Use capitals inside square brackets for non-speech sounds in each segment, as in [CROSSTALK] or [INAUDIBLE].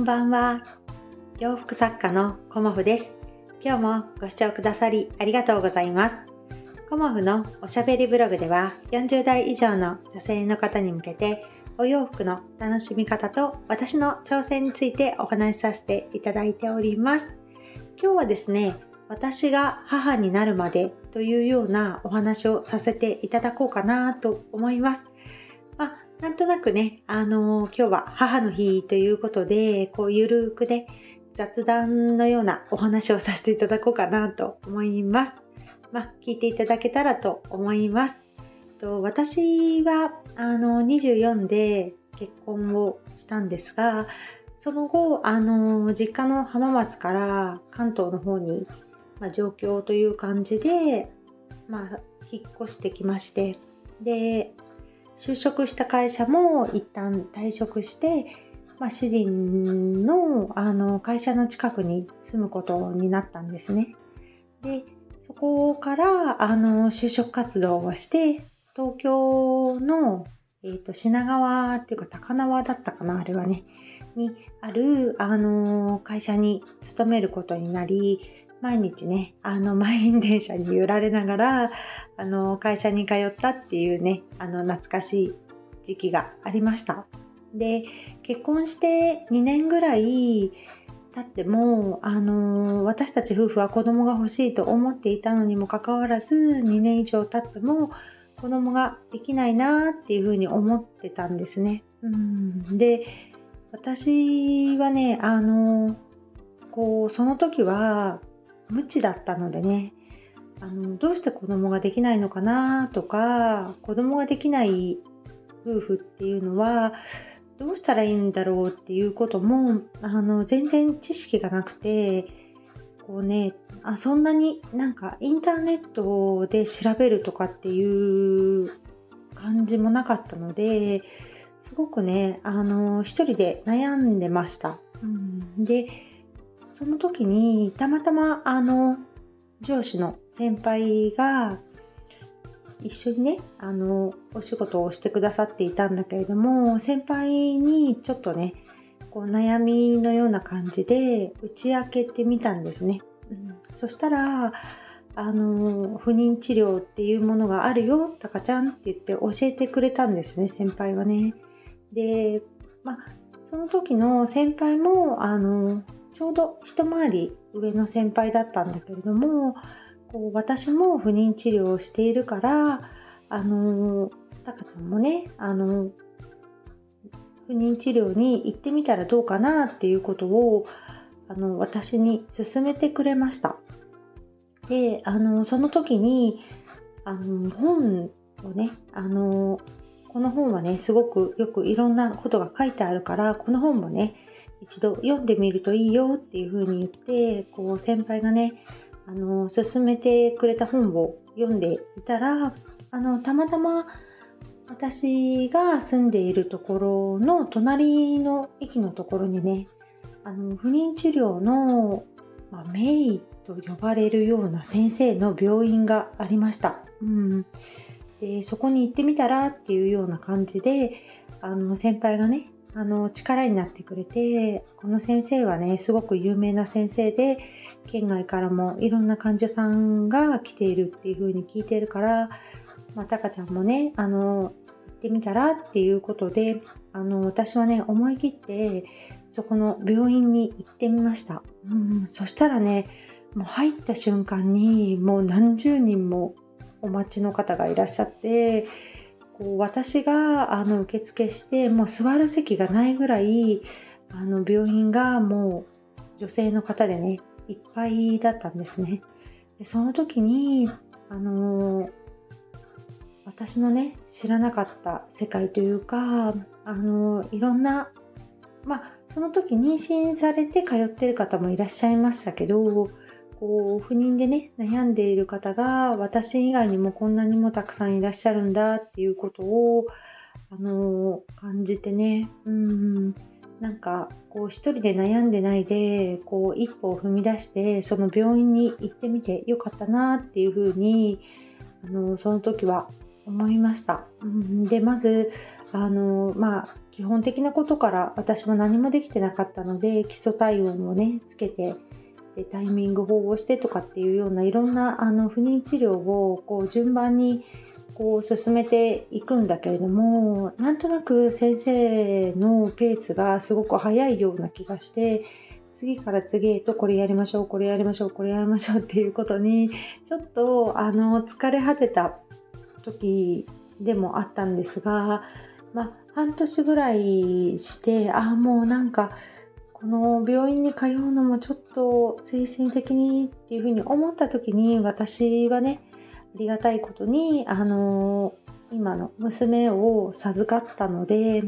んばんは。洋服作家のコモフです。今日もご視聴くださりありがとうございます。コモフのおしゃべりブログでは40代以上の女性の方に向けてお洋服の楽しみ方と私の挑戦についてお話しさせていただいております。今日はですね、私が母になるまでというようなお話をさせていただこうかなと思います。なんとなくね、あのー、今日は母の日ということで、こうゆるくね、雑談のようなお話をさせていただこうかなと思います。まあ、聞いていただけたらと思います。と私はあの24で結婚をしたんですが、その後、あの実家の浜松から関東の方に、まあ、上京という感じで、まあ、引っ越してきまして、で、就職した会社も一旦退職して、まあ、主人のあの会社の近くに住むことになったんですね。でそこからあの就職活動をして東京の、えーと、品川っていうか高輪だったかなあれはねにあるあの会社に勤めることになり毎日ねあの満員電車に揺られながらあの会社に通ったっていうねあの懐かしい時期がありましたで結婚して2年ぐらい経っても、あの私たち夫婦は子供が欲しいと思っていたのにもかかわらず2年以上経っても子供ができないなっていうふうに思ってたんですね。うんで私はねあのこうその時は無知だったのでねあのどうして子供ができないのかなとか子供ができない夫婦っていうのはどうしたらいいんだろうっていうこともあの全然知識がなくてこうねあそんなになんかインターネットで調べるとかっていう感じもなかったのですごくねあの一人で悩んでました。うん、でその時にたまたまあの上司の先輩が一緒にねあのお仕事をしてくださっていたんだけれども先輩にちょっとねこう悩みのような感じで打ち明けてみたんですね、うん、そしたらあの不妊治療っていうものがあるよたかちゃんって言って教えてくれたんですね先輩はね。でまあその時の先輩もあのちょうど一回り上の先輩だったんだけれどもこう私も不妊治療をしているからあのタカちゃんもねあの不妊治療に行ってみたらどうかなっていうことをあの私に勧めてくれました。であのその時にあの本をねあのこの本はねすごくよくいろんなことが書いてあるからこの本もね一度読んでみるといいよっていうふうに言ってこう先輩がねあの勧めてくれた本を読んでいたらあのたまたま私が住んでいるところの隣の駅のところにねあの不妊治療の、まあ、メイと呼ばれるような先生の病院がありました。うん、でそこに行ってみたらっていうような感じであの先輩がねあの力になってくれてこの先生はねすごく有名な先生で県外からもいろんな患者さんが来ているっていう風に聞いてるから、まあ、たかちゃんもねあの行ってみたらっていうことであの私はね思い切ってそこの病院に行ってみました、うん、そしたらねもう入った瞬間にもう何十人もお待ちの方がいらっしゃってこう私があの受付してもう座る席がないぐらいあの病院がもう女性の方でねいっぱいだったんですね。でその時にあの私のね知らなかった世界というかあのいろんなまあその時妊娠されて通ってる方もいらっしゃいましたけどこう不妊でね悩んでいる方が私以外にもこんなにもたくさんいらっしゃるんだっていうことをあの感じてね。うんなんかこう一人で悩んでないでこう一歩を踏み出してその病院に行ってみてよかったなっていうふうにあのその時は思いました。うん、でまずあのまあ基本的なことから私も何もできてなかったので基礎体温をねつけてでタイミング保護してとかっていうようないろんなあの不妊治療をこう順番にこう進めていくんだけれどもなんとなく先生のペースがすごく速いような気がして次から次へとこれやりましょうこれやりましょうこれやりましょうっていうことにちょっとあの疲れ果てた時でもあったんですが、まあ、半年ぐらいしてああもうなんかこの病院に通うのもちょっと精神的にっていうふうに思った時に私はねありがたいことにあの今の娘を授かったので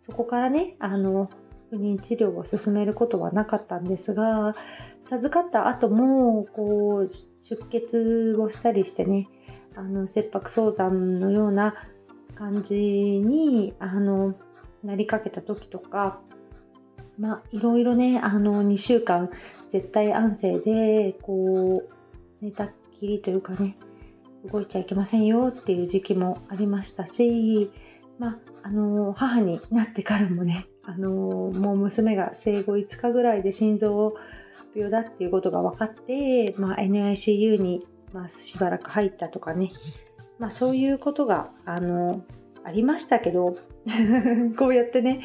そこからねあの不妊治療を進めることはなかったんですが授かった後もこう出血をしたりしてねあの切迫早産のような感じにあのなりかけた時とかまあいろいろねあの2週間絶対安静でこう寝たっきりというかね動いちゃいけませんよっていう時期もありましたしまああの母になってからもねあのもう娘が生後5日ぐらいで心臓病だっていうことが分かって、まあ、NICU に、まあ、しばらく入ったとかね、まあ、そういうことがあのありましたけど [LAUGHS] こうやってね、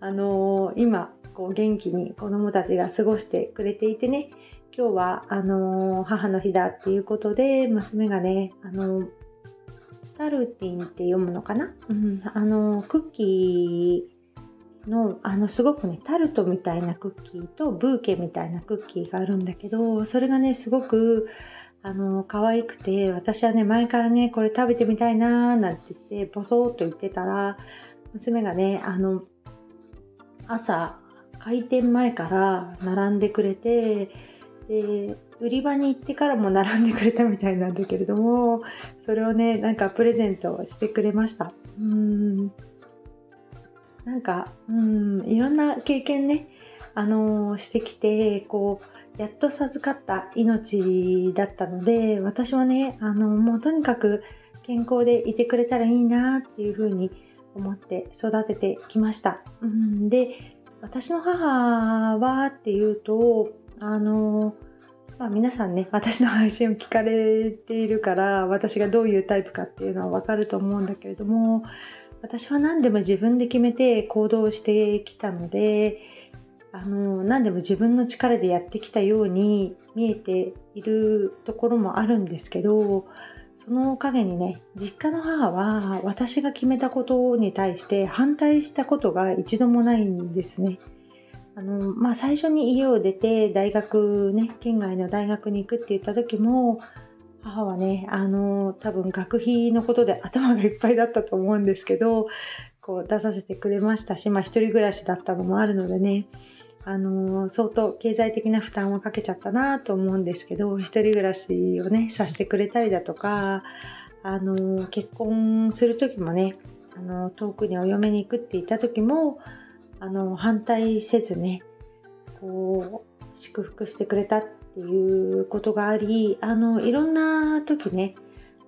あの今こう元気に子どもたちが過ごしてくれていてね。今日はあの母の日だっていうことで娘がね、あのタルティンって読むのかな、うん、あのクッキーのあのすごくねタルトみたいなクッキーとブーケみたいなクッキーがあるんだけどそれがねすごくあの可愛くて私はね前からねこれ食べてみたいなーなんて言ってボソーっと言ってたら娘がねあの朝開店前から並んでくれてで売り場に行ってからも並んでくれたみたいなんだけれどもそれをねなんかプレゼントしてくれました。うん。なんか、うん、いろんな経験ね、あのー、してきて、こう、やっと授かった命だったので、私はね、あの、もうとにかく健康でいてくれたらいいなっていうふうに思って育ててきました。うん、で、私の母はっていうと、あのまあ、皆さんね、私の配信を聞かれているから、私がどういうタイプかっていうのはわかると思うんだけれども、私は何でも自分で決めて行動してきたのであの何でも自分の力でやってきたように見えているところもあるんですけどそのおかげにね実家の母は私が決めたことに対して反対したことが一度もないんですね。あのまあ、最初に家を出て大学ね県外の大学に行くって言った時も母はね、あの、多分学費のことで頭がいっぱいだったと思うんですけど、こう出させてくれましたし、まあ一人暮らしだったのもあるのでね、あの相当経済的な負担をかけちゃったなと思うんですけど、一人暮らしをね、させてくれたりだとか、あの結婚する時もね、あの遠くにお嫁に行くって言った時も、あの反対せずね、こう、祝福してくれたっていうことがありあのいろんな時ね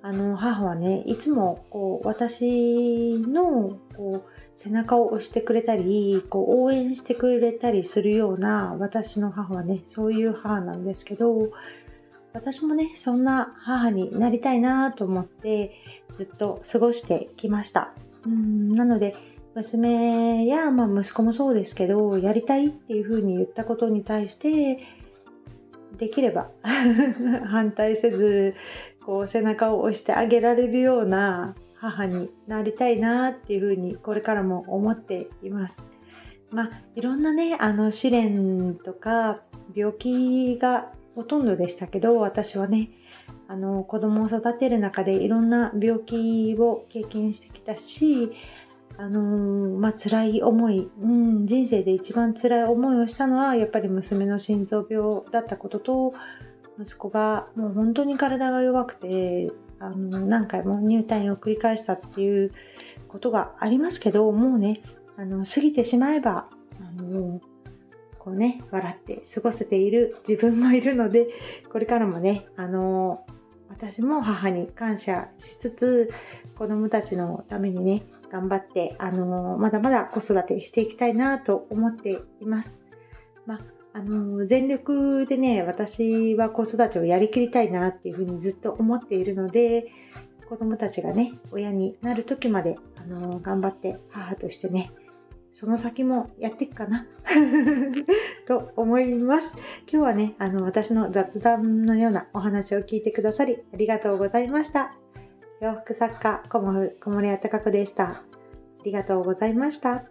あの母はねいつもこう私のこう背中を押してくれたりこう応援してくれたりするような私の母はねそういう母なんですけど私もねそんな母になりたいなと思ってずっと過ごしてきました。うんなので娘や、まあ、息子もそうですけどやりたいっていうふうに言ったことに対してできれば [LAUGHS] 反対せずこう背中を押してあげられるような母になりたいなっていうふうにこれからも思っています。まあ、いろんなねあの試練とか病気がほとんどでしたけど私はねあの子供を育てる中でいろんな病気を経験してきたしあのー、まあ辛い思い、うん、人生で一番辛い思いをしたのはやっぱり娘の心臓病だったことと息子がもう本当に体が弱くてあの何回も入退院を繰り返したっていうことがありますけどもうねあの過ぎてしまえばあのこうね笑って過ごせている自分もいるのでこれからもねあの私も母に感謝しつつ子供たちのためにね頑張って、あのまだまだ子育てしていきたいなと思っています。まああの全力でね、私は子育てをやりきりたいなっていうふうにずっと思っているので、子供たちがね、親になる時まで、あの頑張って母としてね、その先もやっていくかな [LAUGHS] と思います。今日はね、あの、私の雑談のようなお話を聞いてくださりありがとうございました。洋服作家、小森屋隆子でした。ありがとうございました。